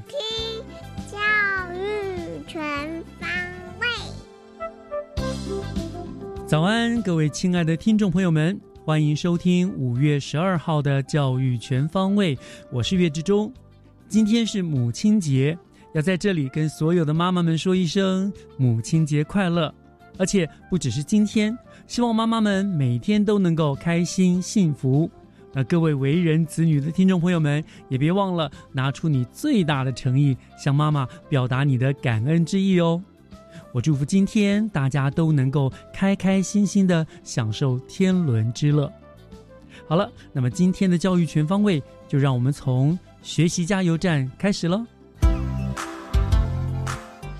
听教育全方位。早安，各位亲爱的听众朋友们，欢迎收听五月十二号的教育全方位，我是岳志忠。今天是母亲节，要在这里跟所有的妈妈们说一声母亲节快乐。而且不只是今天，希望妈妈们每天都能够开心幸福。那各位为人子女的听众朋友们，也别忘了拿出你最大的诚意，向妈妈表达你的感恩之意哦。我祝福今天大家都能够开开心心的享受天伦之乐。好了，那么今天的教育全方位，就让我们从学习加油站开始喽。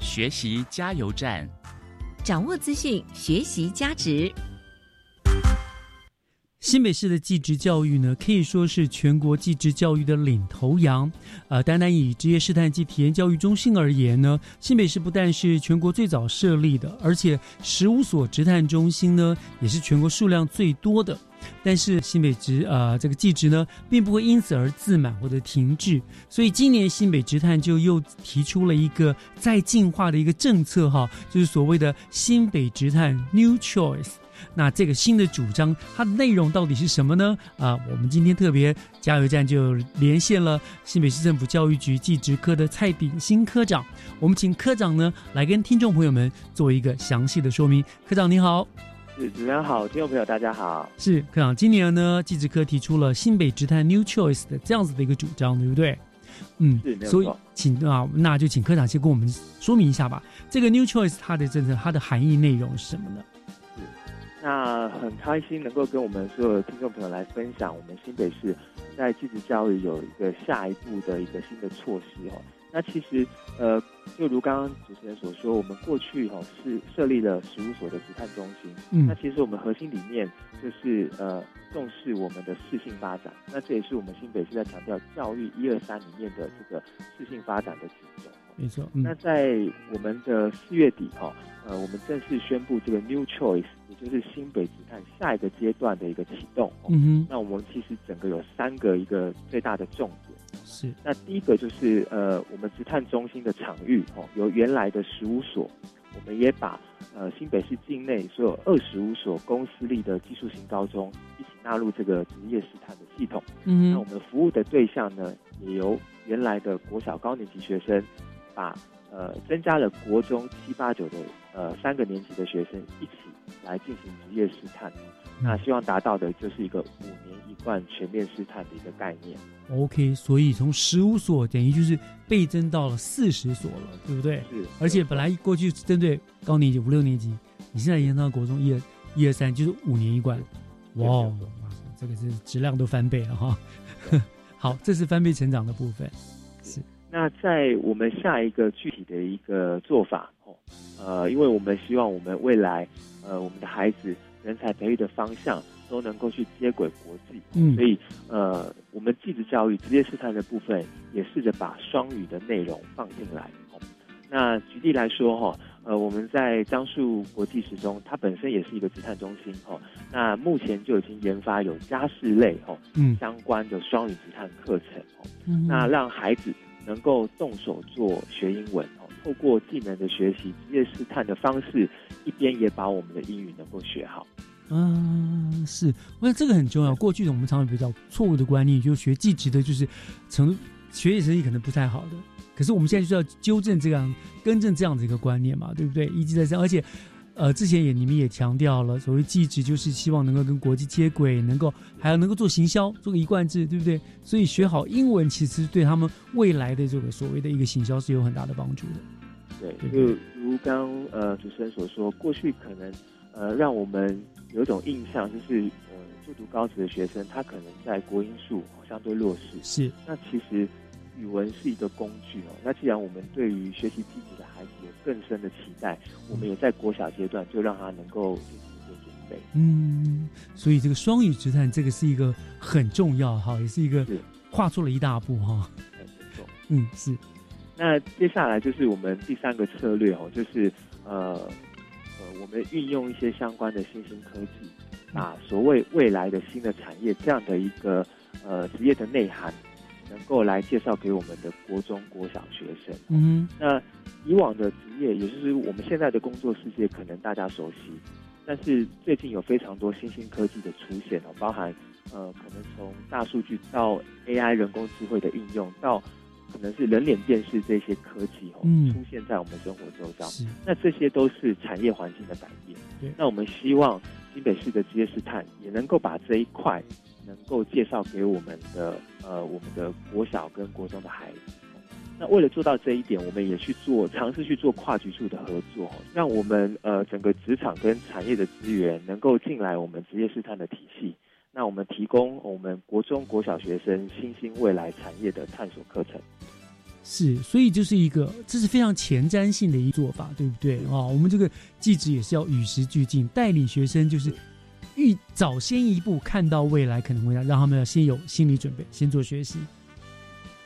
学习加油站，掌握资讯，学习加值。新北市的技职教育呢，可以说是全国技职教育的领头羊。呃，单单以职业试探及体验教育中心而言呢，新北市不但是全国最早设立的，而且十五所职探中心呢，也是全国数量最多的。但是新北职呃这个技职呢，并不会因此而自满或者停滞，所以今年新北职探就又提出了一个再进化的一个政策哈，就是所谓的新北职探 New Choice。那这个新的主张，它的内容到底是什么呢？啊，我们今天特别加油站就连线了新北市政府教育局技职科的蔡炳新科长，我们请科长呢来跟听众朋友们做一个详细的说明。科长你好，是主持人好，听众朋友大家好。是科长，今年呢技职科提出了新北职探 New Choice 的这样子的一个主张，对不对？嗯，所以。请啊，那就请科长先跟我们说明一下吧。这个 New Choice 它的政策，它的含义内容是什么呢？那很开心能够跟我们所有的听众朋友来分享，我们新北市在继职教育有一个下一步的一个新的措施哦。那其实呃，就如刚刚主持人所说，我们过去哈、哦、是设立了十五所的职探中心，嗯那其实我们核心理念就是呃重视我们的适性发展，那这也是我们新北市在强调教育一二三里面的这个适性发展的其中。没错，那嗯，在我们的四月底哈、呃，我们正式宣布这个 New Choice，也就是新北职探下一个阶段的一个启动。哦嗯哼，那我们其实整个有三个一个最大的重点。是，那第一个就是呃，我们职探中心的场域哦，由原来的十五所，我们也把呃新北市境内所有二十五所公私立的技术型高中一起纳入这个职业试探的系统。嗯，那我们服务的对象呢，也由原来的国小高年级学生，把呃增加了国中七八九的呃三个年级的学生一起来进行职业试探。那希望达到的就是一个五年一贯全面试探的一个概念。OK，所以从十五所等于就是倍增到了四十所了，对不对？是，而且本来过去针对高年级五六年级，你现在延长到国中一二一二三，就是五年一贯。哇这个是质量都翻倍了哈。好，这是翻倍成长的部分。是，那在我们下一个具体的一个做法哦，呃，因为我们希望我们未来呃我们的孩子人才培育的方向都能够去接轨国际，嗯所以呃我们技职教育职业试探的部分也试着把双语的内容放进来。哦，那举例来说哈、呃我们在樟树国际时钟，它本身也是一个职探中心哦，那目前就已经研发有家事类哦嗯相关的双语职探课程哦。嗯那让孩子能够动手做学英文哦，透过技能的学习、职业试探的方式，一边也把我们的英语能够学好。嗯，是，我想这个很重要。过去的我们常常比较错误的观念，就是学技职的，就是成学习成绩可能不太好的。可是我们现在就是要纠正这样、更正这样的一个观念嘛，对不对？一直在这样，而且，呃，之前也你们也强调了，所谓技职就是希望能够跟国际接轨，能够还要能够做行销，做个一贯制，对不对？所以学好英文其实对他们未来的这个所谓的一个行销是有很大的帮助的。对，就如刚呃主持人所说，过去可能呃让我们有一种印象，就是呃就读高职的学生，他可能在国英数相对弱势。是，那其实语文是一个工具哦。那既然我们对于学习技职的更深的期待，我们也在国小阶段就让他能够进行一些准备。嗯，所以这个双语之战这个是一个很重要哈，也是一个是跨出了一大步哈。没错。嗯，是，那接下来就是我们第三个策略哦，就是呃呃，我们运用一些相关的新兴科技，把所谓未来的新的产业这样的一个呃职业的内涵，能够来介绍给我们的国中、国小学生。嗯那以往的职业，也就是我们现在的工作世界，可能大家熟悉，但是最近有非常多新兴科技的出现哦，包含呃，可能从大数据到 AI 人工智慧的应用，到可能是人脸辨识这些科技哦，嗯出现在我们生活周遭。那这些都是产业环境的改变对。那我们希望新北市的职业试探也能够把这一块能够介绍给我们的呃我们的国小跟国中的孩子。那为了做到这一点，我们也去做尝试去做跨局处的合作，让我们呃整个职场跟产业的资源能够进来我们职业试探的体系。那我们提供我们国中国小学生新兴未来产业的探索课程。是，所以就是一个，这是非常前瞻性的一做法，对不对啊、我们这个记者也是要与时俱进，带领学生就是预早先一步看到未来可能会让让他们要先有心理准备，先做学习。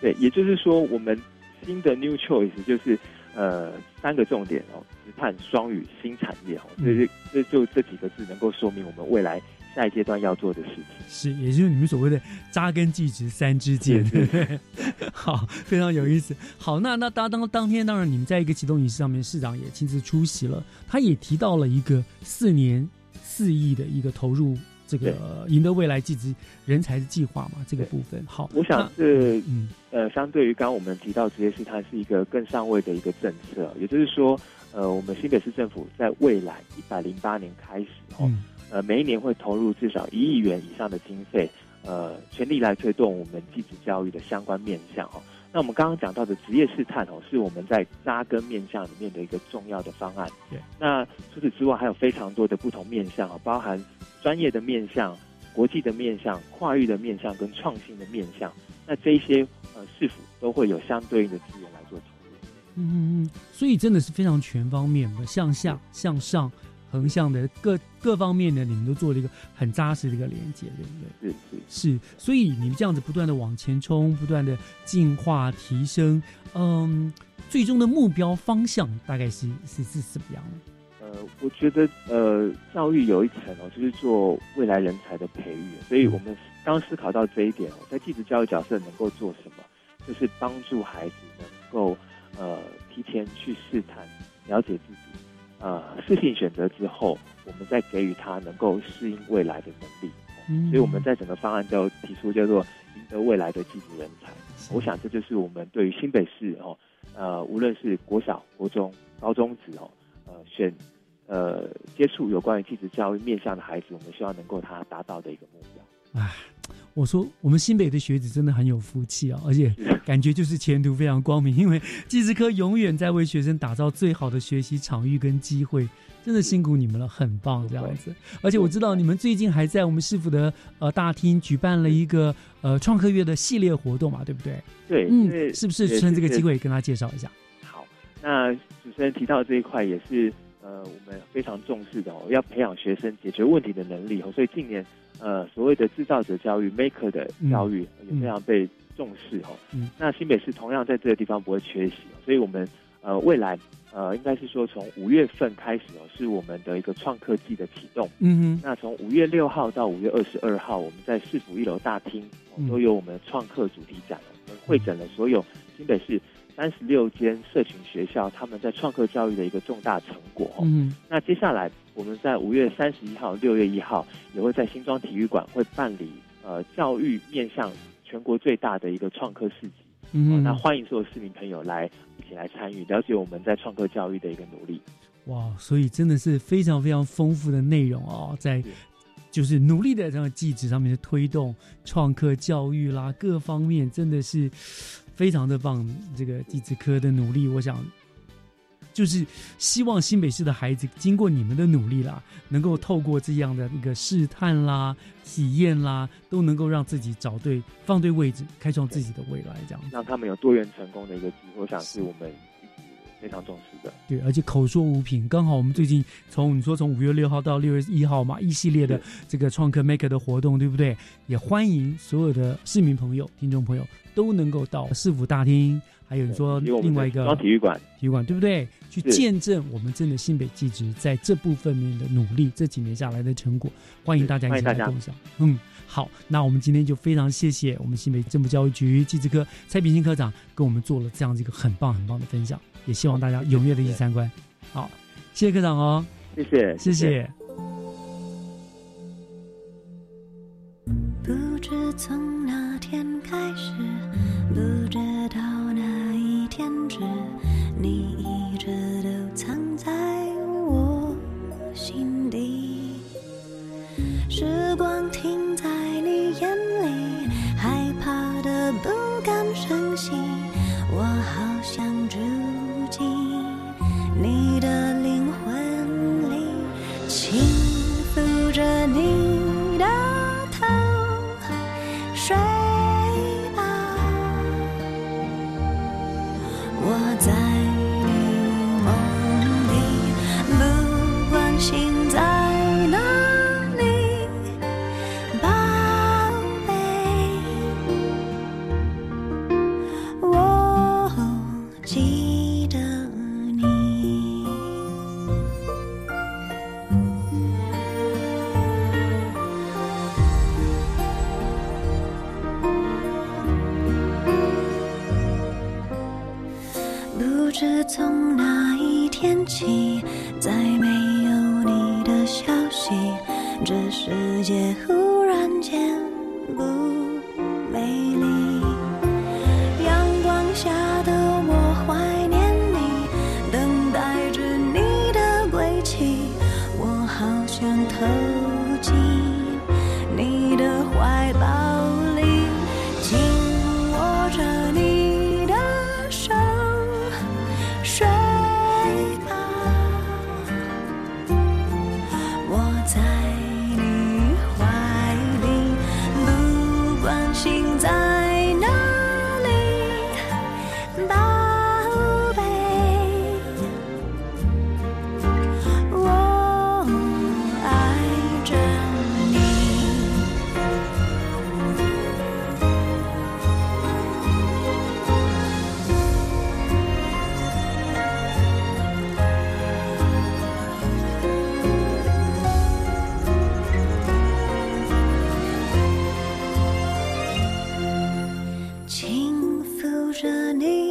对，也就是说，我们新的 New Choice 就是呃三个重点哦，直探、双语、新产业哦，嗯这是这就这几个字能够说明我们未来下一阶段要做的事情。是，也就是你们所谓的扎根技职三支箭，对不对？好，非常有意思。好，那那当当当天，当然你们在一个启动仪式上面，市长也亲自出席了，他也提到了一个四年四亿的一个投入这个呃赢得未来技职人才的计划嘛，这个部分。好，我想那这嗯。呃，相对于刚刚我们提到职业试探是一个更上位的一个政策，也就是说，呃，我们新北市政府在未来一百零八年开始哦，嗯。呃，每一年会投入至少一亿元以上的经费，呃，全力来推动我们技职教育的相关面向哦。那我们刚刚讲到的职业试探哦，是我们在扎根面向里面的一个重要的方案。对。那除此之外，还有非常多的不同面向哦，包含专业的面向、国际的面向、跨域的面向跟创新的面向。那这一些呃，是否都会有相对应的资源来做投入。嗯嗯嗯，所以真的是非常全方面的，向下、向上、横向的各各方面的，你们都做了一个很扎实的一个连接，对不对？是是。是，所以你们这样子不断的往前冲，不断的进化提升，嗯，最终的目标方向大概是是是什么样的？呃，我觉得呃，教育有一层哦，就是做未来人才的培育，所以我们刚思考到这一点哦，在继职教育角色能够做什么，就是帮助孩子能够呃提前去试探、了解自己，呃，适性选择之后，我们再给予他能够适应未来的能力。所以我们在整个方案都提出叫做赢得未来的技术人才。我想这就是我们对于新北市哦，呃，无论是国小、国中、高中职哦，呃，选呃接触有关于继职教育面向的孩子，我们希望能够他达到的一个目标。唉，我说我们新北的学子真的很有福气啊，而且 感觉就是前途非常光明，因为技职科永远在为学生打造最好的学习场域跟机会，真的辛苦你们了，很棒这样子。而且我知道你们最近还在我们市府的呃大厅举办了一个呃创客月的系列活动嘛，对不对？对，嗯，是不是趁这个是机会跟他介绍一下？好，那主持人提到这一块也是呃我们非常重视的哦，要培养学生解决问题的能力哦，所以近年呃所谓的制造者教育 （maker） 的教育嗯也非常被重视哦。嗯那新北市同样在这个地方不会缺席哦，所以我们呃未来呃应该是说从五月份开始哦，是我们的一个创客季的启动。嗯哼，那从五月六号到五月二十二号，我们在市府一楼大厅、都有我们的创客主题展哦，我们会诊了所有新北市三十六间社群学校他们在创客教育的一个重大成果哦。嗯那接下来我们在五月三十一号、六月一号也会在新庄体育馆会办理呃教育面向全国最大的一个创客市集。哦嗯那欢迎所有市民朋友来一起来参与，了解我们在创客教育的一个努力。哇，所以真的是非常非常丰富的内容哦，在就是努力的这样机制上面的推动创客教育啦，各方面真的是非常的棒。这个地质科的努力，我想就是希望新北市的孩子经过你们的努力啦，能够透过这样的一个试探啦、体验啦，都能够让自己找对、放对位置，开创自己的未来，这样。让他们有多元成功的一个机会，我想是我们非常重视的。对，而且口说无凭，刚好我们最近从你说从五月六号到六月一号嘛，一系列的这个创客 Maker 的活动，对不对？也欢迎所有的市民朋友、听众朋友都能够到市府大厅，还有你说另外一个体育馆，体育馆，对不对？去见证我们真的新北技职在这部分面的努力，这几年下来的成果，欢迎大家一起来共享。嗯，好，那我们今天就非常谢谢我们新北政府教育局技职科蔡炳新科长跟我们做了这样子一个很棒很棒的分享，也希望大家踊跃的一起参观。好，谢谢科长哦，谢谢，谢谢。不知从哪天开始，坚持，你一直都藏在我心底。时光停在你眼里，害怕的不敢声息，着你。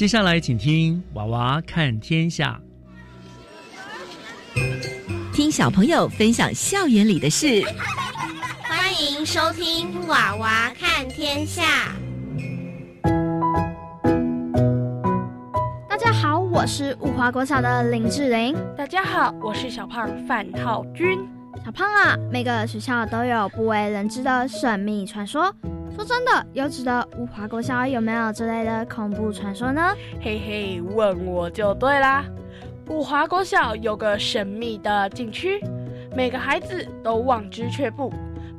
接下来请听《娃娃看天下》。听小朋友分享校园里的事，欢迎收听《娃娃看天下》。大家好我是五华国小的林志玲。大家好，我是小胖范浩君。小胖啊，每个学校都有不为人知的神秘传说。说真的，优质的五华国小有没有之类的恐怖传说呢？嘿嘿，问我就对啦。五华国小有个神秘的禁区，每个孩子都望之却步，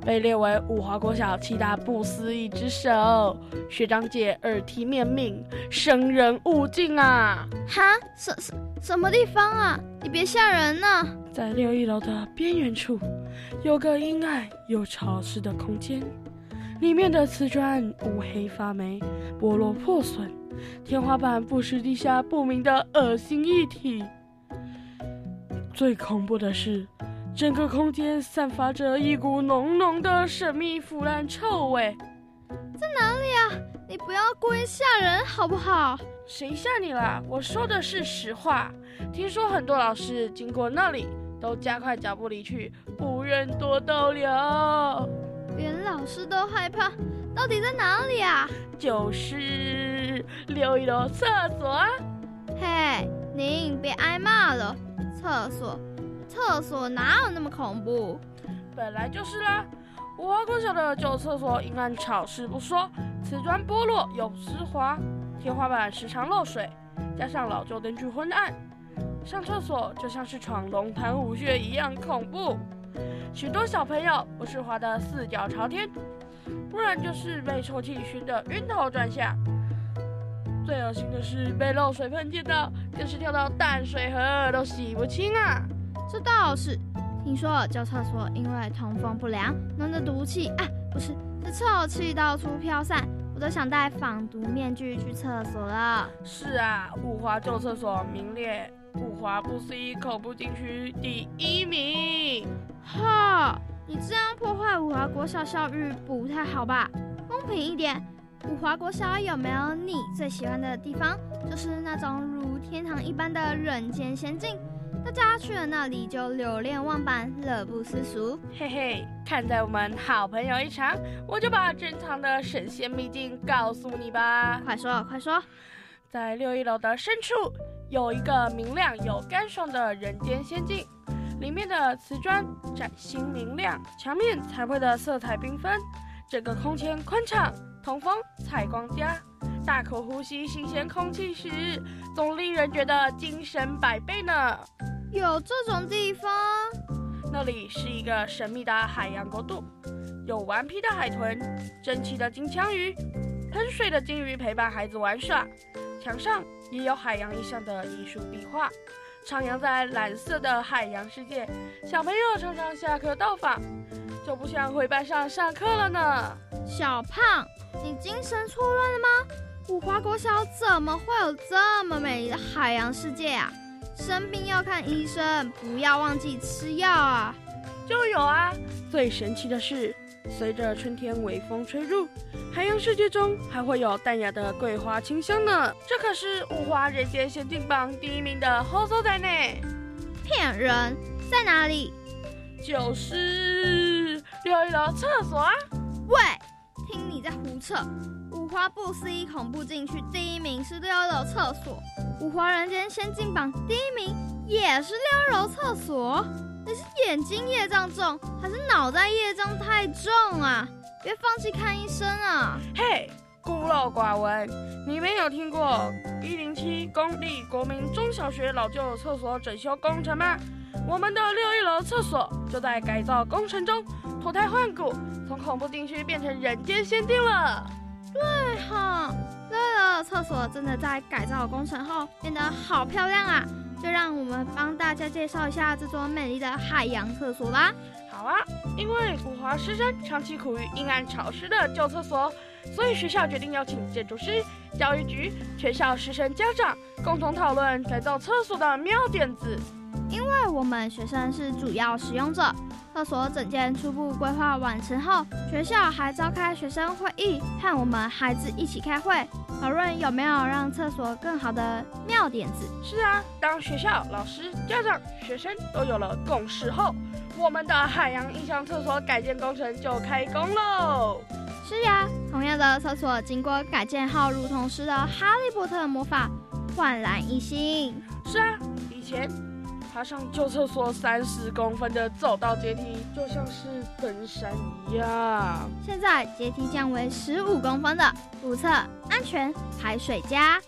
被列为五华国小七大不思议之首。学长姐耳提面命，生人勿近啊！哈，什什什么地方啊？你别吓人呐！在六一楼的边缘处，有个阴暗又潮湿的空间。里面的瓷砖乌黑发霉，剥落破损，天花板不时地下不明的恶心液体。最恐怖的是，整个空间散发着一股浓浓的神秘腐烂臭味。在哪里啊？你不要故意吓人好不好？谁吓你了？我说的是实话。听说很多老师经过那里都加快脚步离去，不愿多逗留。连老师都害怕，到底在哪里啊？就是六一楼厕所啊！嘿，您别挨骂了。厕所，厕所哪有那么恐怖？本来就是啦。五华国小的旧厕所阴暗潮湿不说，瓷砖剥落又湿滑，天花板时常漏水，加上老旧灯具昏暗，上厕所就像是闯龙潭虎穴一样恐怖。许多小朋友不是滑得四脚朝天，不然就是被臭气熏得晕头转向。最恶心的是被漏水喷溅到，更是跳到淡水河都洗不清啊！这倒是，听说旧厕所因为通风不良，弄得毒气啊，不是，是臭气到处飘散，我都想戴防毒面具去厕所了。是啊，五华旧厕所名列。五华不思议恐怖禁区第一名，哈！你这样破坏五华国小校誉不太好吧？公平一点，五华国小有没有你最喜欢的地方？就是那种如天堂一般的人间仙境，大家去了那里就流连忘返，乐不思蜀。嘿嘿，看在我们好朋友一场，我就把珍藏的神仙秘境告诉你吧。快说快说，在六一楼的深处。有一个明亮又干爽的人间仙境，里面的瓷砖崭新明亮，墙面彩绘的色彩缤纷，整个空间宽敞，通风采光佳，大口呼吸新鲜空气时，总令人觉得精神百倍呢。有这种地方？那里是一个神秘的海洋国度，有顽皮的海豚，珍奇的金枪鱼，喷水的金鱼陪伴孩子玩耍，墙上。也有海洋意象的艺术壁画，徜徉在蓝色的海洋世界。小朋友常常下课到访，就不想回班上上课了呢。小胖，你精神错乱了吗？五华国小怎么会有这么美丽的海洋世界啊？生病要看医生，不要忘记吃药啊。就有啊，最神奇的是。随着春天微风吹入，海洋世界中还会有淡雅的桂花清香呢。这可是五华人间仙境榜第一名的好所在呢！骗人，在哪里？就是六一楼厕所啊！喂，听你在胡扯！五花不思议恐怖禁区第一名是六一楼厕所，五花人间仙境榜第一名也是六一楼厕所。你是眼睛业障重，还是脑袋业障太重啊？别放弃看医生啊！嘿，孤陋寡闻，你没有听过一零七公立国民中小学老旧厕所整修工程吗？我们的六一楼厕所就在改造工程中脱胎换骨，从恐怖禁区变成人间仙境了。对哈，六一楼厕所真的在改造工程后变得好漂亮啊！就让我们帮大家介绍一下这座美丽的海洋厕所吧。好啊，因为古华师生长期苦于阴暗潮湿的旧厕所，所以学校决定邀请建筑师、教育局、全校师生家长共同讨论改造厕所的妙点子。因为我们学生是主要使用者，厕所整件初步规划完成后，学校还召开学生会议，和我们孩子一起开会。讨论有没有让厕所更好的妙点子？是啊，当学校、老师、家长、学生都有了共识后，我们的海洋印象厕所改建工程就开工喽。是呀，同样的厕所经过改建后，如同施了哈利波特魔法，焕然一新。是啊，以前爬上旧厕所三十公分的走道阶梯，就像是登山一样。现在阶梯降为十五公分的不测安全排水家。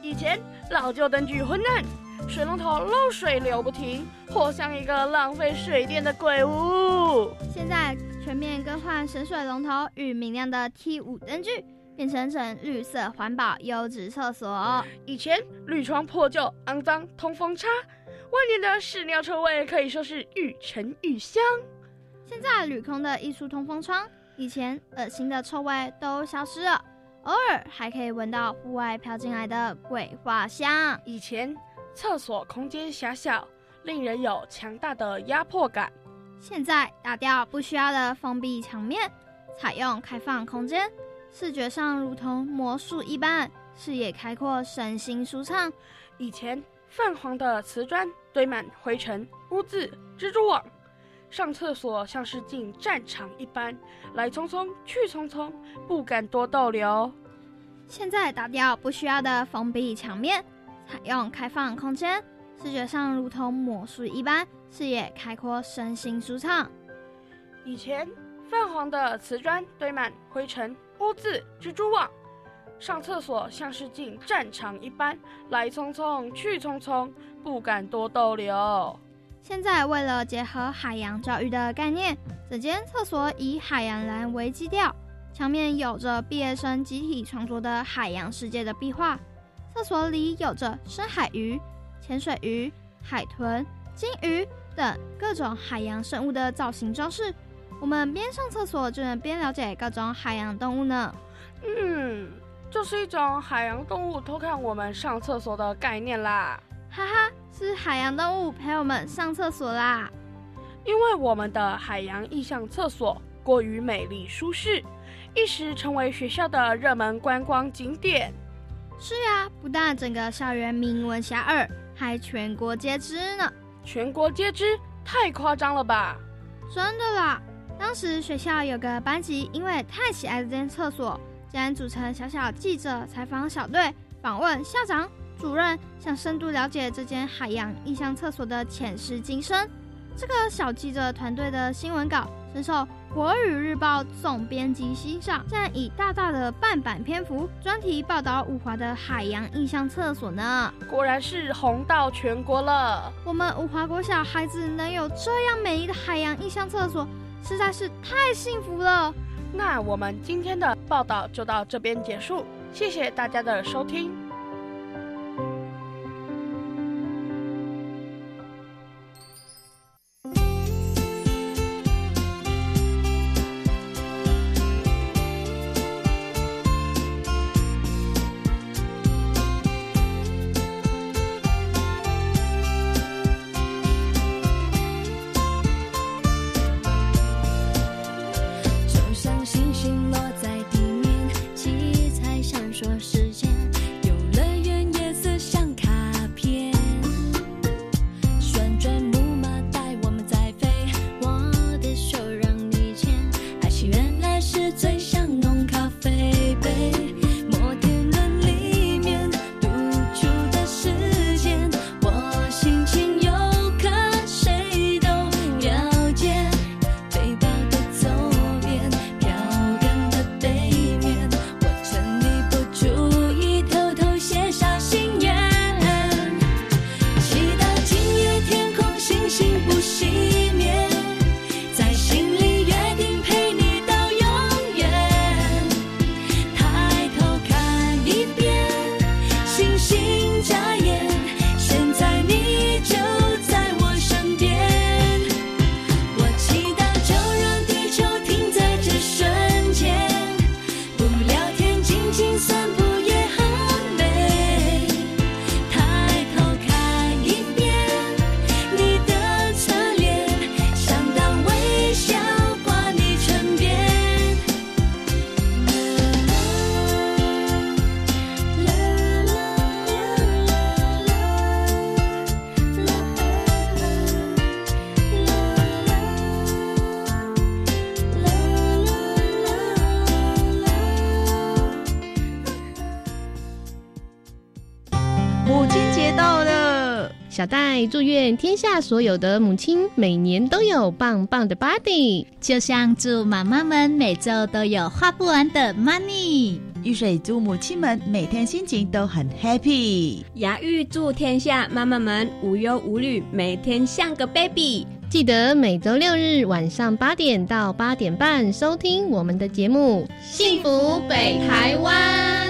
以前老旧灯具昏暗，水龙头漏水流不停，活像一个浪费水电的鬼屋。现在全面更换省水龙头与明亮的 T 五灯具。变成成绿色环保优质厕所。以前铝窗破旧、肮脏、通风差，万年的屎尿臭味可以说是愈陈愈香。现在铝空的艺术通风窗，以前恶心的臭味都消失了，偶尔还可以闻到户外飘进来的桂花香。以前厕所空间狭小，令人有强大的压迫感。现在打掉不需要的封闭墙面，采用开放空间。视觉上如同魔术一般，视野开阔，身心舒畅。以前泛黄的瓷砖堆满灰尘、污渍、蜘蛛网，上厕所像是进战场一般，来匆匆去匆匆，不敢多逗留。现在打掉不需要的封闭墙面，采用开放空间，视觉上如同魔术一般，视野开阔，身心舒畅。以前泛黄的瓷砖堆满灰尘。污渍、蜘蛛网，上厕所像是进战场一般，来匆匆去匆匆，不敢多逗留。现在为了结合海洋教育的概念，整间厕所以海洋蓝为基调，墙面有着毕业生集体创作的海洋世界的壁画，厕所里有着深海鱼、潜水鱼、海豚、金鱼等各种海洋生物的造型装饰。我们边上厕所就能边了解各种海洋动物呢。嗯，就是一种海洋动物偷看我们上厕所的概念啦。哈哈，是海洋动物陪我们上厕所啦。因为我们的海洋意象厕所过于美丽舒适，一时成为学校的热门观光景点。是呀，不但整个校园名闻遐迩，还全国皆知呢。全国皆知，太夸张了吧？真的啦。当时学校有个班级，因为太喜爱这间厕所，竟然组成小小记者采访小队，访问校长、主任，想深度了解这间海洋印象厕所的前世今生。这个小记者团队的新闻稿深受《国语日报》总编辑欣赏，竟然以大大的半版篇幅专题报道五华的海洋印象厕所呢。果然是红到全国了。我们五华国小孩子能有这样美丽的海洋印象厕所。实在是太幸福了。那我们今天的报道就到这边结束，谢谢大家的收听。天下所有的母亲每年都有棒棒的 body，就像祝妈妈们每周都有花不完的 money。玉水祝母亲们每天心情都很 happy，雅玉祝天下妈妈们无忧无虑，每天像个 baby。记得每周六日晚上八点到八点半收听我们的节目《幸福北台湾》。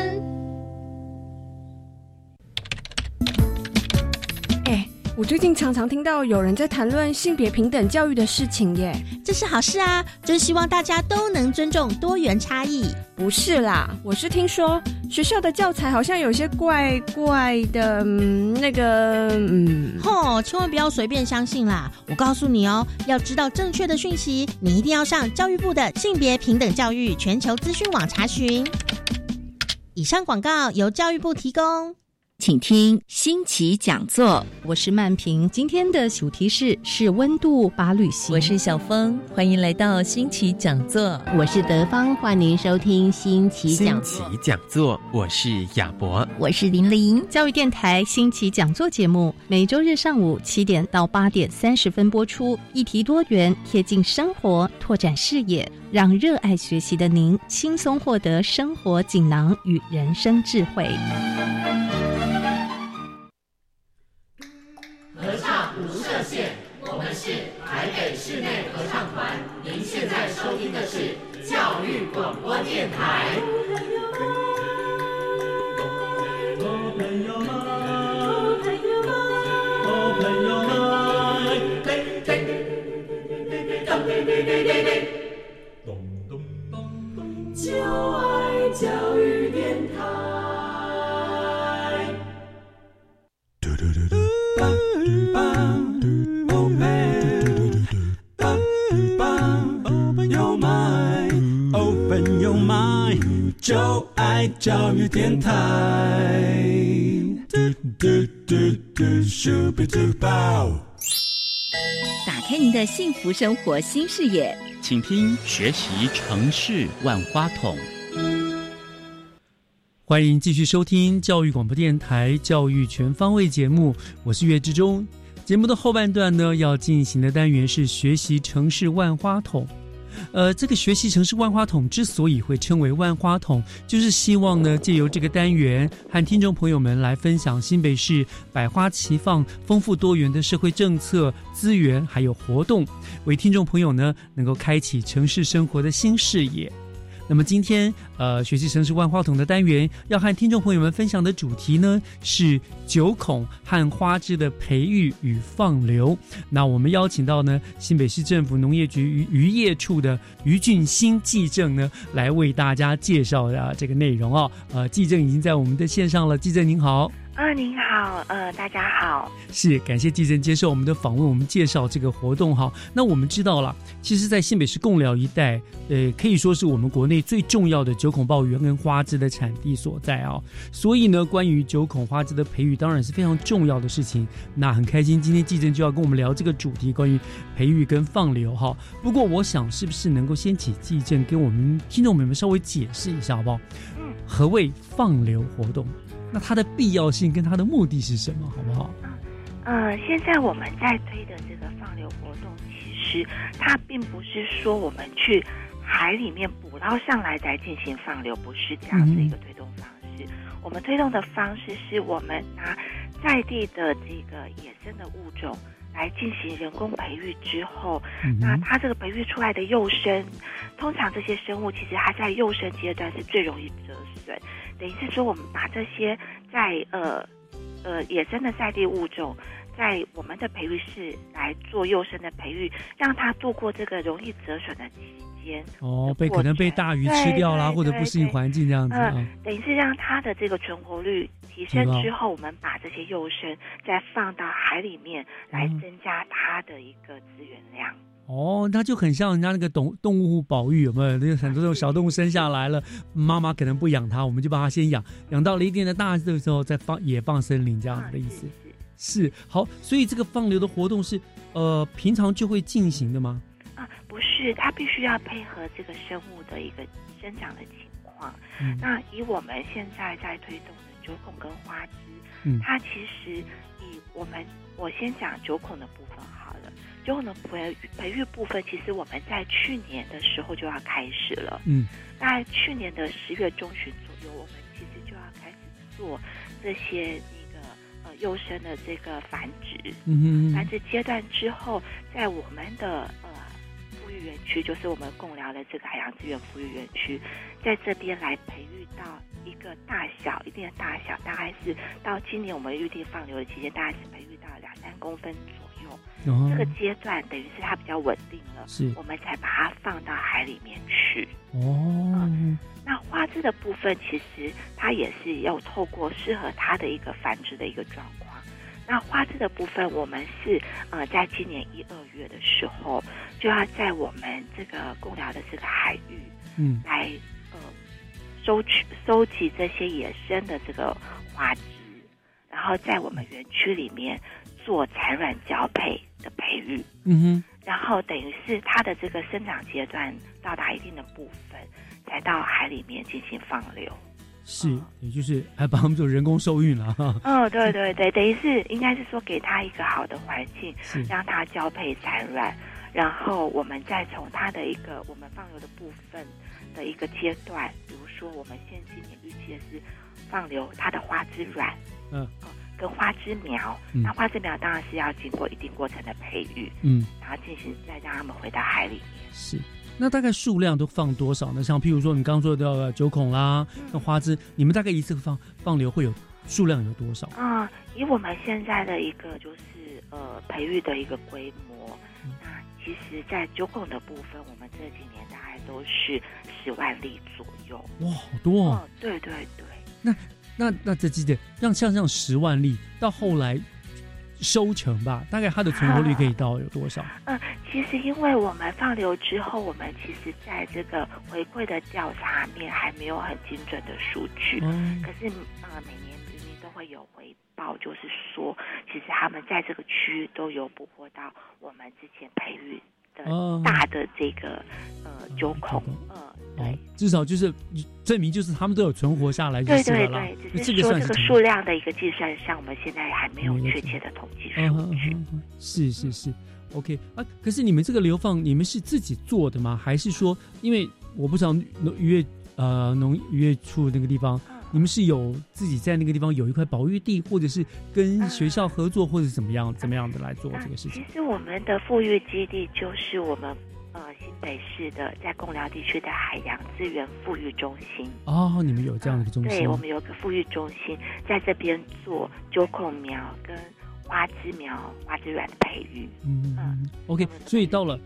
我最近常常听到有人在谈论性别平等教育的事情耶，这是好事啊！真希望大家都能尊重多元差异。不是啦，我是听说学校的教材好像有些怪怪的，嗯，那个，嗯，吼，千万不要随便相信啦！我告诉你哦，要知道正确的讯息，你一定要上教育部的性别平等教育全球资讯网查询。以上广告由教育部提供。请听新奇讲座，我是曼平。今天的主题是是温度把旅行。我是小峰，欢迎来到新奇讲座。我是德芳，欢迎收听新奇讲座。新奇讲座，我是亚博，我是玲玲。教育电台新奇讲座节目每周日上午七点到八点三十分播出，议题多元，贴近生活，拓展视野，让热爱学习的您轻松获得生活锦囊与人生智慧。合唱无设限，我们是台北室内合唱团。您现在收听的是教育广播电台。就爱教育电台。就爱教育电台。打开您的幸福生活新视野，请听学习城市万花筒。欢迎继续收听教育广播电台教育全方位节目，我是岳志忠。节目的后半段呢，要进行的单元是学习城市万花筒。呃，这个学习城市万花筒之所以会称为万花筒，就是希望呢，借由这个单元和听众朋友们来分享新北市百花齐放、丰富多元的社会政策资源还有活动，为听众朋友呢能够开启城市生活的新视野。那么今天，呃，学习城市万花筒的单元要和听众朋友们分享的主题呢是九孔和花枝的培育与放流。那我们邀请到呢新北市政府农业局渔渔业处的于俊新记正呢来为大家介绍啊这个内容哦。呃，记正已经在我们的线上了，记正您好。呃，您好，呃，大家好，是感谢季正接受我们的访问，我们介绍这个活动哈。那我们知道了，其实，在新北市贡寮一带，呃，可以说是我们国内最重要的九孔鲍鱼跟花枝的产地所在啊。所以呢，关于九孔花枝的培育，当然是非常重要的事情。那很开心，今天季正就要跟我们聊这个主题，关于培育跟放流哈。不过，我想是不是能够先请季正跟我们听众朋友们稍微解释一下，好不好？嗯，何谓放流活动？那它的必要性跟它的目的是什么，好不好？呃，现在我们在推的这个放流活动，其实它并不是说我们去海里面捕捞上来再进行放流，不是这样的一个推动方式。我们推动的方式是我们拿在地的这个野生的物种来进行人工培育之后，那它这个培育出来的幼生，通常这些生物其实它在幼生阶段是最容易折损。等于是说，我们把这些在呃呃野生的在地物种，在我们的培育室来做幼生的培育，让它度过这个容易折损的期间。哦，被可能被大鱼吃掉啦，或者不适应环境这样子。嗯，等于是让它的这个存活率提升之后，我们把这些幼生再放到海里面来增加它的一个资源量。哦，那就很像人家那个动动物保育有没有？那个很多这种小动物生下来了，妈妈可能不养它，我们就把它先养，养到了一定的大的时候再放野放森林这样子的意思。是好，所以这个放流的活动是呃平常就会进行的吗？啊，不是，它必须要配合这个生物的一个生长的情况。嗯那以我们现在在推动的九孔跟花枝，嗯它其实以我们我先讲九孔的部分好了。九孔的培培育部分，其实我们在去年的时候就要开始了。嗯，在去年的十月中旬左右，我们其实就要开始做这些那个呃幼生的这个繁殖。嗯嗯繁殖阶段之后，在我们的呃富裕园区，就是我们共寮的这个海洋资源富裕园区，在这边来培育到一个大小一定的大小，大概是到今年我们预定放流的期间，大概是培育到两三公分左这个阶段等于是它比较稳定了，是我们才把它放到海里面去。哦，那花枝的部分，其实它也是要透过适合它的一个繁殖的一个状况。那花枝的部分，我们是呃，在今年一二月的时候，就要在我们这个共寮的这个海域，嗯，来呃收取收集这些野生的这个花枝，然后在我们园区里面做产卵交配的培育。嗯哼，然后等于是它的这个生长阶段到达一定的部分，才到海里面进行放流。是，也就是还帮他们做人工受孕了哈。哦，对对对，等于是应该是说给它一个好的环境，让它交配产卵，然后我们再从它的一个我们放流的部分的一个阶段，比如说我们现今年预期的是放流它的花枝卵，嗯跟花枝苗，嗯那花枝苗当然是要经过一定过程的培育，嗯，然后进行再让它们回到海里面。是。那大概数量都放多少呢？像譬如说你刚刚说的呃九孔啦，那花枝，你们大概一次放放流会有数量有多少？啊、以我们现在的一个就是呃培育的一个规模，嗯那其实，在九孔的部分，我们这几年大概都是十万粒左右。哇，好多哦！哦，对对对，那那那这几点让像这样十万粒到后来收成吧，大概它的存活率可以到有多少？嗯，其实因为我们放流之后，我们其实在这个回馈的调查面还没有很精准的数据，嗯可是呃，每年渔民都会有回报，就是说，其实他们在这个区域都有捕获到我们之前培育的哦大的这个、呃九孔，呃，哦，至少就是证明就是他们都有存活下来就对对对，。那只是说这个数量的一个计算像，我们现在还没有确切的统计数嗯哼嗯哼是是是，OK 啊。可是你们这个流放，你们是自己做的吗？还是说，因为我不知道农渔业呃农渔业处那个地方，你们是有自己在那个地方有一块保育地，或者是跟学校合作，或者怎么样怎么样的来做这个事情其？实我们的富裕基地就是我们呃新北市的在贡寮地区的海洋资源富裕中心。哦，你们有这样的一个中心？对，我们有个富裕中心，在这边做九孔苗跟花枝苗、花枝软的培育。嗯嗯，OK，所以到了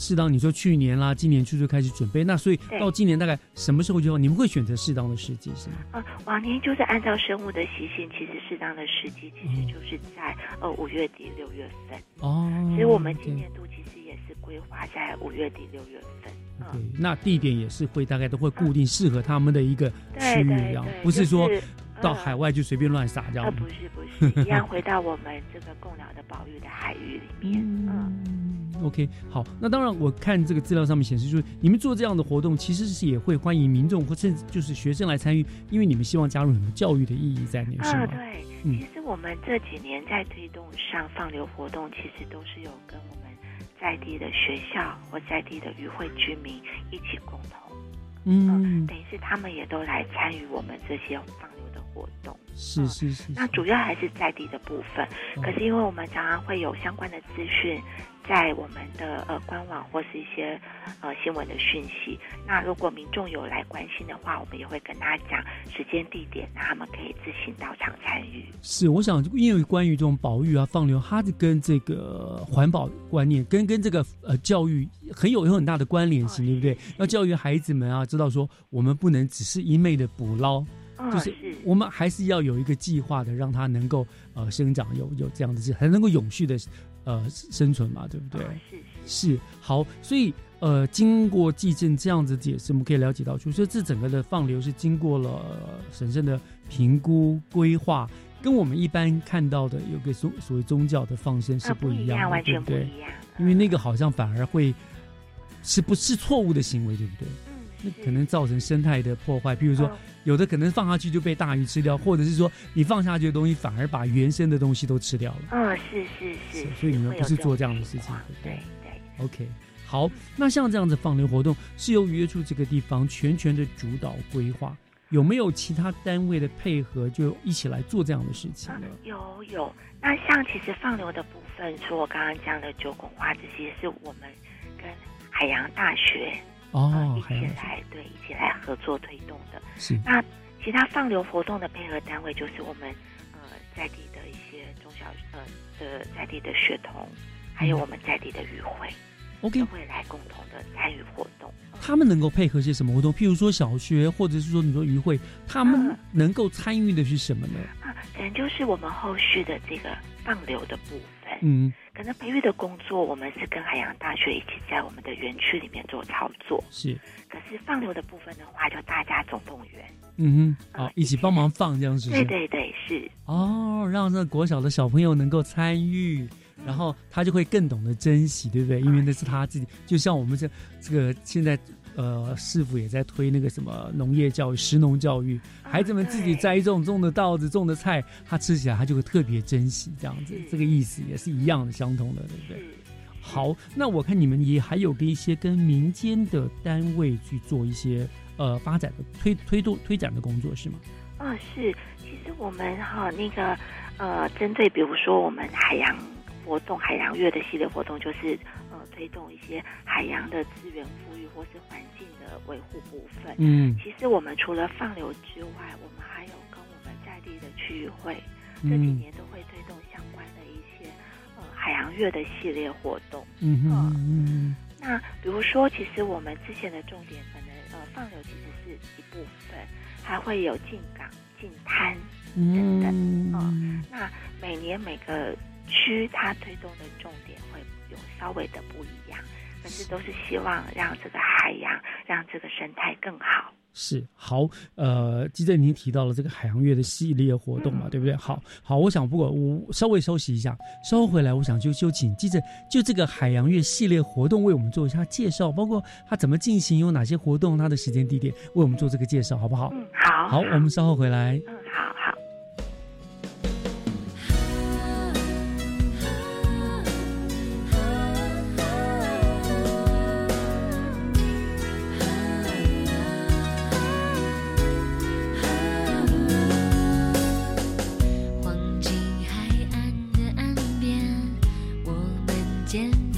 适当，你说去年啦，今年初就开始准备，那所以到今年大概什么时候就你们会选择适当的时机是吗？呃，往年就是按照生物的习性，其实适当的时机其实就是在呃五月底六月份。哦，所以我们今年度其实也是规划在五月底六月份。对，那地点也是会大概都会固定适合他们的一个区域，这样对不是说就是到呃海外就随便乱撒这样呃，。不是不是，一样回到我们这个共寮的保育的海域里面。嗯，OK，好，那当然，我看这个资料上面显示，就是你们做这样的活动，其实是也会欢迎民众或甚至就是学生来参与，因为你们希望加入很多教育的意义在里面，是啊，吗？对，嗯其实我们这几年在推动上放流活动，其实都是有跟我们在地的学校或在地的渔会居民一起共同，嗯，等于是他们也都来参与我们这些放活动。是是是，那主要还是在地的部分，哦可是因为我们常常会有相关的资讯在我们的呃官网或是一些呃新闻的讯息。那如果民众有来关心的话，我们也会跟他讲时间地点，那他们可以自行到场参与。是，我想因为关于这种保育啊、放流，它是跟这个环保观念、跟跟这个呃教育很有有很大的关联性，对不对？要教育孩子们啊，知道说我们不能只是一昧的捕捞。嗯就是是我们还是要有一个计划的，让它能够呃生长，有有这样的，还能够永续的呃生存嘛，对不对？是是好，所以呃，经过季正这样子解释，我们可以了解到，就是说这整个的放流是经过了、呃审慎的评估规划，跟我们一般看到的有个所所谓宗教的放生是呃不一样的，完全对不对不一样。因为那个好像反而会是不是错误的行为，对不对？嗯，那可能造成生态的破坏。比如说，有的可能放下去就被大鱼吃掉，或者是说你放下去的东西反而把原生的东西都吃掉了。嗯，是是是。所以你们不是做这样的事情，对对。OK，好，那像这样子放流活动是由约处这个地方全权的主导规划。有没有其他单位的配合，就一起来做这样的事情呢？有有，那像其实放流的部分，说我刚刚讲的九拱花这些，是我们跟海洋大学哦一起来对一起来合作推动的。是那其他放流活动的配合单位，就是我们呃在地的一些中小呃的在地的学童，还有我们在地的渔会。OK，会来共同的参与活动。他们能够配合些什么活动？譬如说小学，或者是说你说渔会，他们能够参与的是什么呢？啊，可能就是我们后续的这个放流的部分。嗯，可能培育的工作，我们是跟海洋大学一起在我们的园区里面做操作。是。可是放流的部分的话，就大家总动员。嗯哼，好，一起帮忙放这样子。对对对，是。哦，让那国小的小朋友能够参与。然后他就会更懂得珍惜，对不对？因为那是他自己，就像我们这这个现在，呃，师傅也在推那个什么农业教育、食农教育，孩子们自己栽种种的稻子、种的菜，他吃起来他就会特别珍惜，这样子，这个意思也是一样的、相同的，对不对？好，那我看你们也还有跟一些跟民间的单位去做一些呃发展的推推动推展的工作，是吗？啊，是，其实我们哈那个呃，针对比如说我们海洋。活动海洋月的系列活动就是呃推动一些海洋的资源富裕或是环维护部分。嗯，其实我们除了放流之外，我们还有跟我们在地的区域会这几年都会推动相关的一些呃海洋月的系列活动。嗯嗯。那比如说，其实我们之前的重点可能呃放流其实是一部分，还会有进港、进滩等等。嗯，那每年每个。区它推动的重点会有稍微的不一样，可是都是希望让这个海洋、让这个生态更好。是好，呃，记得您提到了这个海洋月的系列活动嘛，对不对？好好，我想不过我稍微休息一下，稍后回来，我想就就请记者就这个海洋月系列活动为我们做一下介绍，包括它怎么进行，有哪些活动，它的时间地点，为我们做这个介绍，好不好？嗯，好。好，我们稍后回来。嗯，间。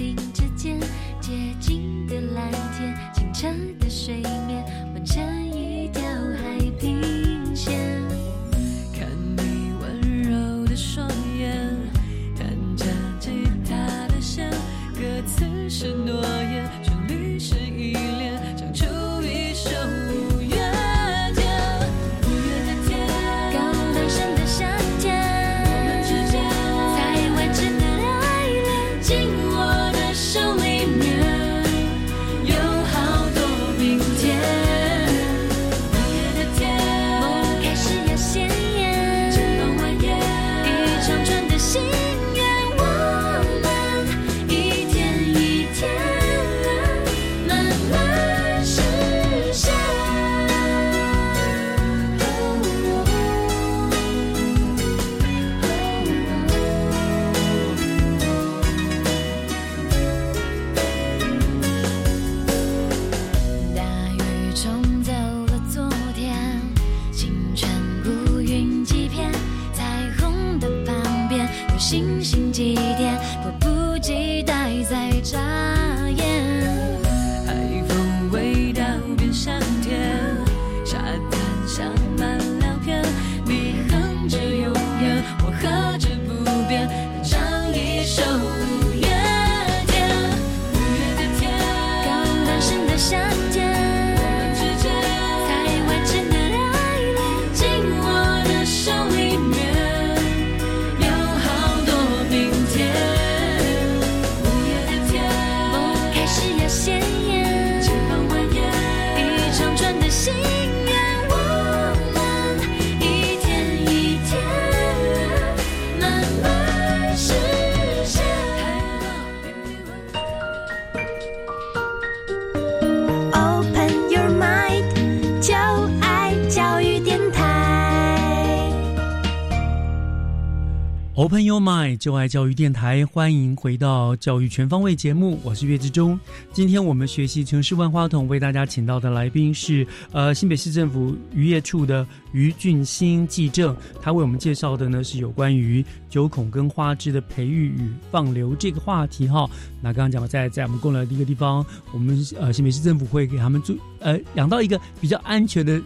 No Mind，就爱教育电台，欢迎回到教育全方位节目，我是岳志忠。今天我们学习城市万花筒，为大家请到的来宾是呃新北市政府渔业处的于俊兴记政，他为我们介绍的呢是有关于九孔跟花枝的培育与放流这个话题哈。那刚刚讲在在我们过来的一个地方，我们呃新北市政府会给他们做呃养到一个比较安全的。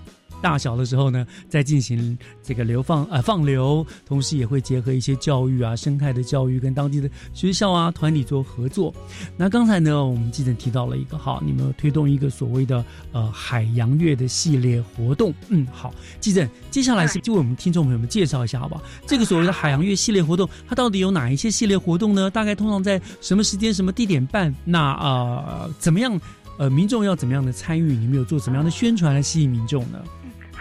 大小的时候呢，再进行这个流放呃放流，同时也会结合一些教育啊、生态的教育，跟当地的学校啊团体做合作。那刚才呢，我们记者提到了一个哈，你们推动一个所谓的呃海洋月的系列活动。嗯，好，记者接下来是就为我们听众朋友们介绍一下，好不好？这个所谓的海洋月系列活动，它到底有哪一些系列活动呢？大概通常在什么时间、什么地点办？那呃，怎么样？呃，民众要怎么样的参与？你们有做怎么样的宣传来吸引民众呢？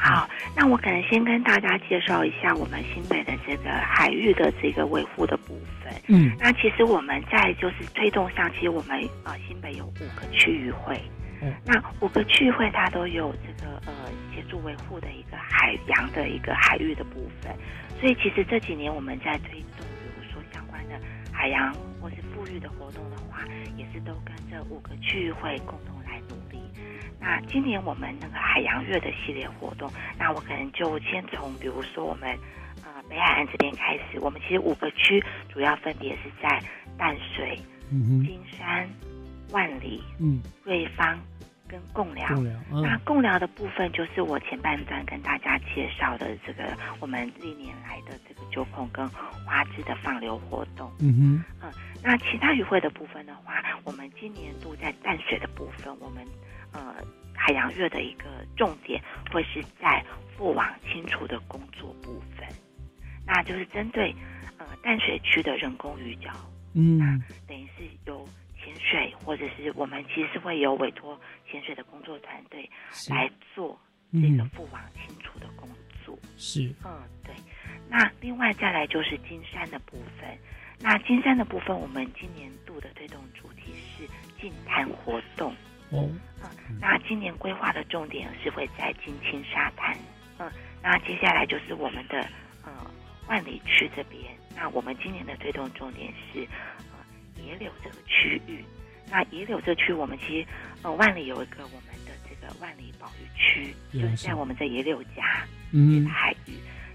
好，那我可能先跟大家介绍一下我们新北的这个海域的这个维护的部分。嗯，那其实我们在就是推动上，其实我们呃新北有五个区域会，嗯，那五个区域会它都有这个呃协助维护的一个海洋的一个海域的部分。所以其实这几年我们在推动，比如说相关的海洋或是富裕的活动的话，也是都跟这五个区域会共同来努力。那今年我们那个海洋月的系列活动，那我可能就先从比如说我们呃北海岸这边开始。我们其实五个区主要分别是在淡水、金山、万里、嗯、瑞芳跟贡寮。那贡寮的部分就是我前半段跟大家介绍的这个我们历年来的这个九孔跟花枝的放流活动。嗯哼。嗯，那其他渔会的部分的话，我们今年度在淡水的部分，我们。呃，海洋月的一个重点会是在覆网清除的工作部分，那就是针对呃淡水区的人工鱼礁，嗯，那等于是由潜水或者是我们其实会有委托潜水的工作团队来做这个覆网清除的工作，是，嗯，对。那另外再来就是金山的部分，那金山的部分，我们今年度的推动主题是净滩活动。哦，嗯，那今年规划的重点是会在金青沙滩，嗯，那接下来就是我们的呃万里区这边，那我们今年的推动重点是呃野柳这个区域，那野柳这区我们其实呃万里有一个我们的这个万里保育区，就是在我们的野柳家嗯海域，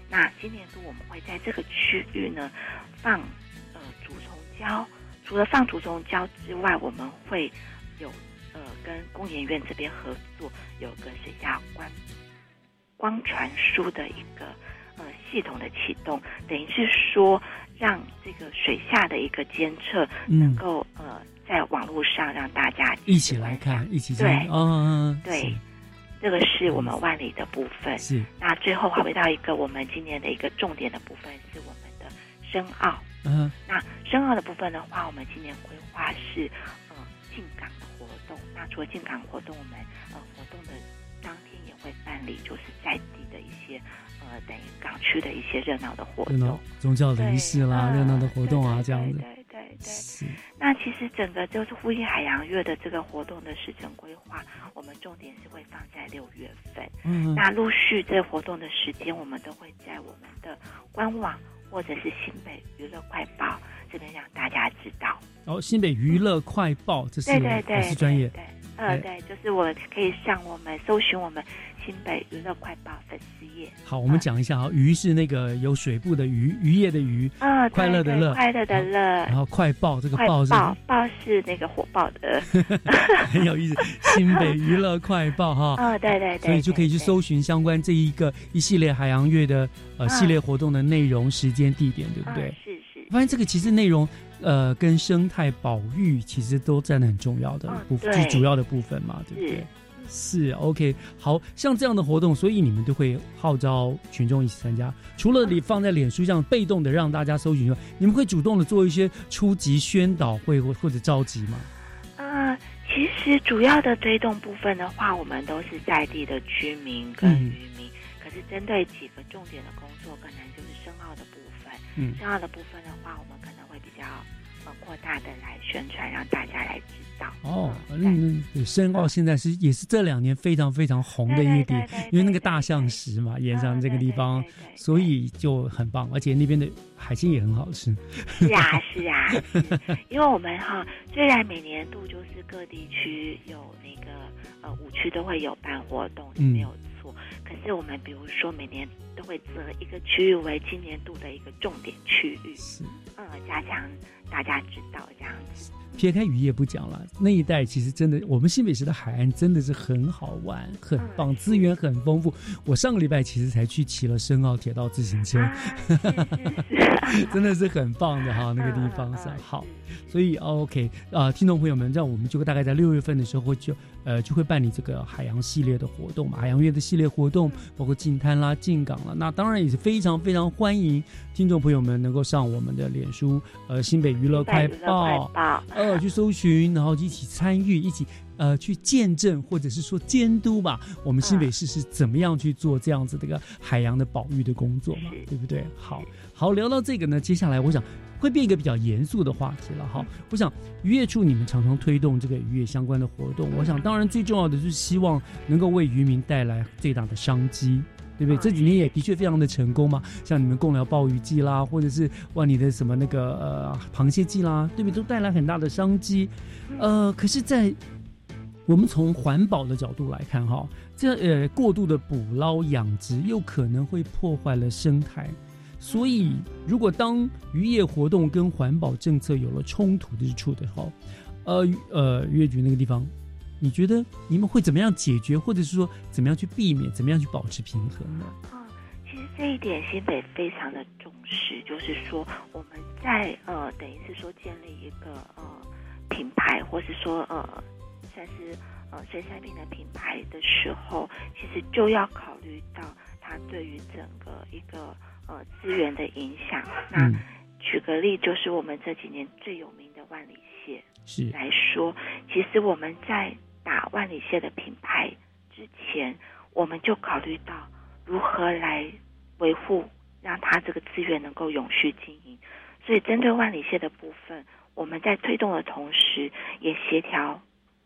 那今年度我们会在这个区域呢放呃竹虫胶，除了放竹虫胶之外，我们会有。呃，跟工研院这边合作，有个水下光光传输的一个呃系统的启动，等于是说让这个水下的一个监测能够呃在网络上让大家一起来看，一起对，嗯嗯，对，这个是我们万里的部分。是，那最后回到一个我们今年的一个重点的部分，是我们的深奥。嗯，那深奥的部分的话，我们今年规划是呃进港的活动。那除了进港活动，我们呃活动的会办理，就是在地的一些呃等于港区的一些热闹的活动，宗教的仪式啦，热闹的活动啊，这样子。对对对。那其实整个就是呼应海洋月的这个活动的时程规划，我们重点是会放在六月份。嗯。那陆续这活动的时间，我们都会在我们的官网或者是新北娱乐快报。这边让大家知道。哦，新北娱乐快报，这是对是专业。对，呃，对，就是我可以向我们搜寻我们新北娱乐快报粉丝页。好，我们讲一下啊，鱼是那个有水部的鱼，渔业的鱼啊，快乐的乐，快乐的乐。然后快报这个报是报是那个火爆的 很有意思。新北娱乐快报哈，哦，对对对，所以就可以去搜寻相关这一个一系列海洋月的呃系列活动的内容、时间、地点，对不对？是是。发现这个其实内容，呃，跟生态保育其实都占的很重要的部分，最主要的部分嘛，对不对？是 OK，好像这样的活动，所以你们都会号召群众一起参加。除了你放在脸书上被动的让大家搜寻之外，你们会主动的做一些初级宣导会或或者召集吗？呃，其实主要的推动部分的话，我们都是在地的居民跟渔民，可是针对几个重点的工作，可能就是深澳的部分。嗯，深奥的部分的话，我们可能会比较呃扩大的来宣传，让大家来知道。哦，嗯，深澳现在是也是这两年非常非常红的一点，因为那个大象石嘛，沿上这个地方，所以就很棒，而且那边的海鲜也很好吃。是啊，是啊，因为我们哈，虽然每年度就是各地区有那个呃五区都会有办活动，没有错。可是我们比如说每年都会择一个区域为今年度的一个重点区域，嗯，加强大家知道这样子。撇开渔业不讲了，那一带其实真的，我们新北市的海岸真的是很好玩，很棒，资源很丰富。我上个礼拜其实才去骑了深澳铁道自行车，真的是很棒的哈，那个地方是好。所以 OK 啊，听众朋友们，让我们就大概在六月份的时候就呃就会办理这个海洋系列的活动嘛，海洋月的系列活动，包括进滩啦、进港了。那当然也是非常非常欢迎听众朋友们能够上我们的脸书呃新北娱乐快报。呃，去搜寻，然后一起参与，一起呃去见证，或者是说监督吧。我们新北市是怎么样去做这样子的一个海洋的保育的工作嘛？对不对？好好聊到这个呢，接下来我想会变一个比较严肃的话题了哈。我想渔业处你们常常推动这个渔业相关的活动，我想当然最重要的就是希望能够为渔民带来最大的商机。对不对？这几年也的确非常的成功嘛，像你们共聊鲍鱼季啦，或者是哇你的什么那个呃螃蟹季啦，对不对？都带来很大的商机。呃，可是，在我们从环保的角度来看哈，这呃过度的捕捞养殖又可能会破坏了生态。所以，如果当渔业活动跟环保政策有了冲突之处的话，呃呃渔业局那个地方。你觉得你们会怎么样解决，或者是说怎么样去避免，怎么样去保持平衡呢？啊，其实这一点新北非常的重视，就是说我们在呃，等于是说建立一个呃品牌，或是说呃算是呃生产品的品牌的时候，其实就要考虑到它对于整个一个呃资源的影响。那举个例，就是我们这几年最有名的万里蟹是来说，其实我们在打万里蟹的品牌之前，我们就考虑到如何来维护，让它这个资源能够永续经营。所以，针对万里蟹的部分，我们在推动的同时，也协调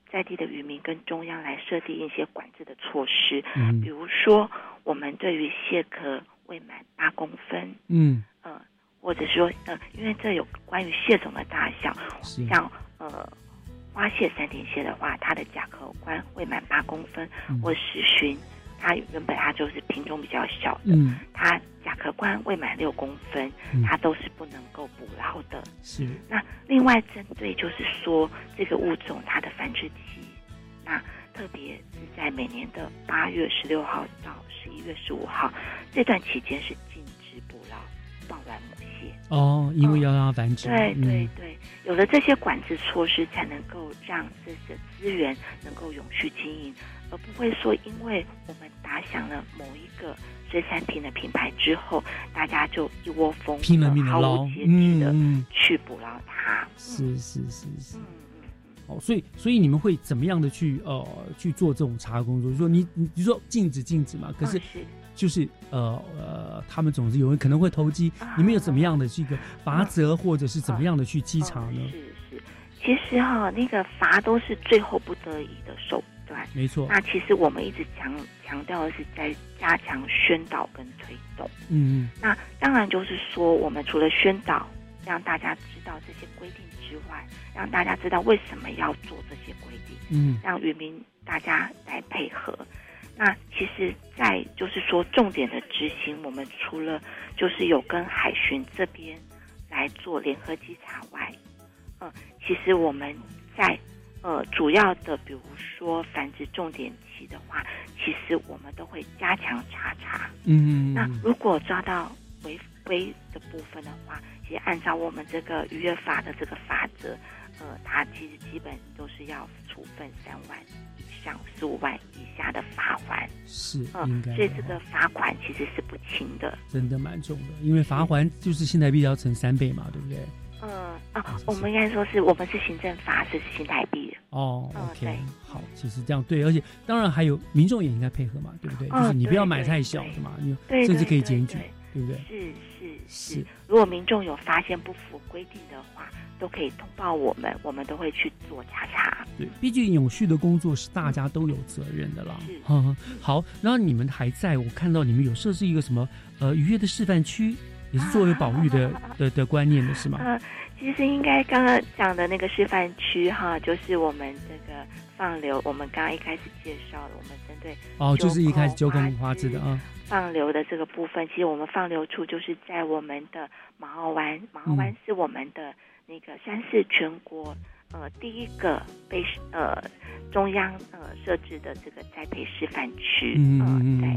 在地的渔民跟中央来设定一些管制的措施。嗯，比如说，我们对于蟹壳未满八公分，嗯，呃，或者说，呃，因为这有关于蟹种的大小，像呃。花蟹、三点蟹的话，它的甲壳冠未满八公分，或十旬，它原本它就是品种比较小的，它甲壳冠未满六公分，它都是不能够捕捞的。是。那另外针对就是说这个物种它的繁殖期，那特别是在每年的八月十六号到十一月十五号这段期间是禁止捕捞傍晚。哦，因为要让它繁殖。对对对。有了这些管制措施，才能够让这些资源能够永续经营，而不会说因为我们打响了某一个水产品的品牌之后，大家就一窝蜂拼了命的捞，嗯，去捕捞它。是是是是。哦，所以所以你们会怎么样的去呃去做这种查工作？就说你你你说禁止禁止嘛，可是。就是呃呃，他们总是有人可能会投机，你们有怎么样的这个罚则，或者是怎么样的去稽查呢？是是，其实哈，那个罚都是最后不得已的手段。没错。那其实我们一直强强调的是在加强宣导跟推动。嗯嗯。那当然就是说，我们除了宣导，让大家知道这些规定之外，让大家知道为什么要做这些规定。嗯。让渔民大家来配合。那其实，在就是说重点的执行，我们除了就是有跟海巡这边来做联合稽查外，嗯，其实我们在呃主要的，比如说繁殖重点期的话，其实我们都会加强查查。嗯，那如果抓到违规的部分的话，其实按照我们这个渔业法的这个法则，呃，它其实基本都是要处分三万。像十五万以下的罚款是应该，所以这个罚款其实是不轻的，真的蛮重的。因为罚款就是新台币要乘三倍嘛，对不对？嗯啊，我们应该说是我们是行政罚，是新台币哦。OK，好，其实这样对，而且当然还有民众也应该配合嘛，对不对？就是你不要买太小的嘛，你甚至可以检举。对不对？是是是。如果民众有发现不符规定的话，都可以通报我们，我们都会去做查查。对，毕竟永续的工作是大家都有责任的啦。是。好，然后你们还在我看到你们有设置一个什么呃渔业的示范区，也是作为保育的 的的观念的是吗？呃，其实应该刚刚讲的那个示范区哈，就是我们这个。放流，我们刚刚一开始介绍了，我们针对哦，就是一开始九孔花枝的啊，放流的这个部分，其实我们放流处就是在我们的马澳湾，马澳湾是我们的那个山市全国呃第一个被呃中央呃设置的这个栽培示范区，嗯对，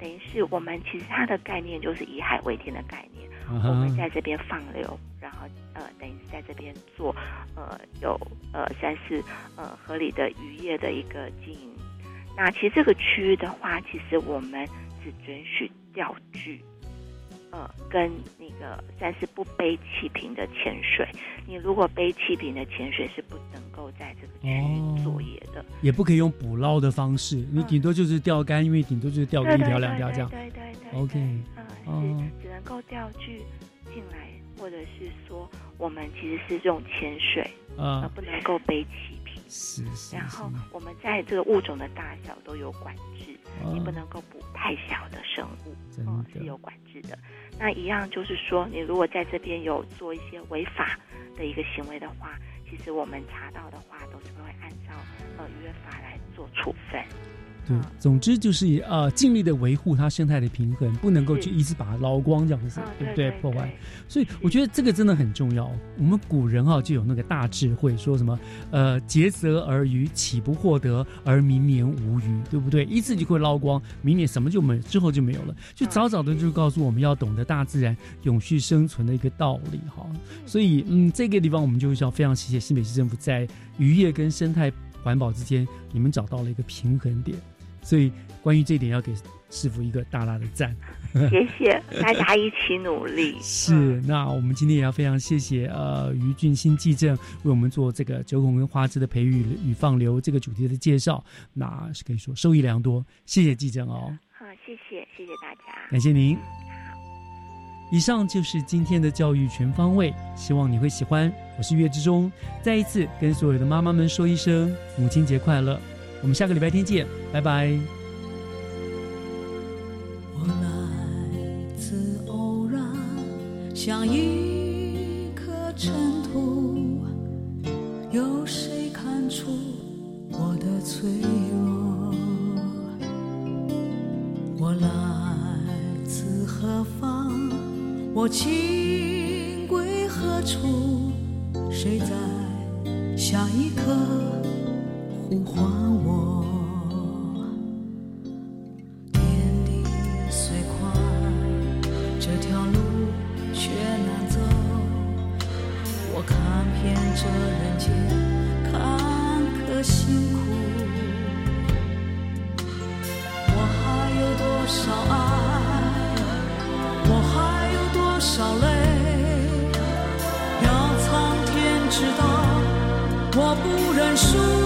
等于是我们其实它的概念就是以海为天的概念，我们在这边放流。然后呃，等于是在这边做呃有呃算是呃合理的渔业的一个经营。那其实这个区域的话，其实我们只准许钓具，呃，跟那个三是不背气瓶的潜水。你如果背气瓶的潜水是不能够在这个区域作业的，也不可以用捕捞的方式，你顶多就是钓竿，因为顶多就是钓个一条两条这样。对对对。OK。嗯，是只能够钓具进来。或者是说，我们其实是用潜水，啊，不能够背气瓶。是是。然后我们在这个物种的大小都有管制，你不能够捕太小的生物，嗯，是有管制的。那一样就是说，你如果在这边有做一些违法的一个行为的话，其实我们查到的话，都是会按照呃约法来做处分。对，总之就是呃，尽力的维护它生态的平衡，不能够去一直把它捞光这样子，对不对？破坏。所以我觉得这个真的很重要。我们古人哈就有那个大智慧，说什么呃，竭泽而渔，岂不获得而明年无鱼，对不对？一次就会捞光，明年什么就没，之后就没有了。就早早的就告诉我们要懂得大自然永续生存的一个道理哈。所以嗯，这个地方我们就是要非常谢谢新北市政府在渔业跟生态环保之间，你们找到了一个平衡点。所以，关于这一点，要给师傅一个大大的赞。谢谢大家一起努力。是，那我们今天也要非常谢谢呃于俊新记正为我们做这个九孔跟花枝的培育与放流这个主题的介绍，那是可以说受益良多。谢谢记正哦。好，谢谢，谢谢大家，感谢您。以上就是今天的教育全方位，希望你会喜欢。我是月之中，再一次跟所有的妈妈们说一声母亲节快乐。我们下个礼拜天见，拜拜。我来自偶然，像一颗尘土，有谁看出我的脆弱？我来自何方？我情归何处？谁在下一刻？呼唤我，天地虽宽，这条路却难走。我看遍这人间坎坷辛苦，我还有多少爱？我还有多少泪？要苍天知道，我不认输。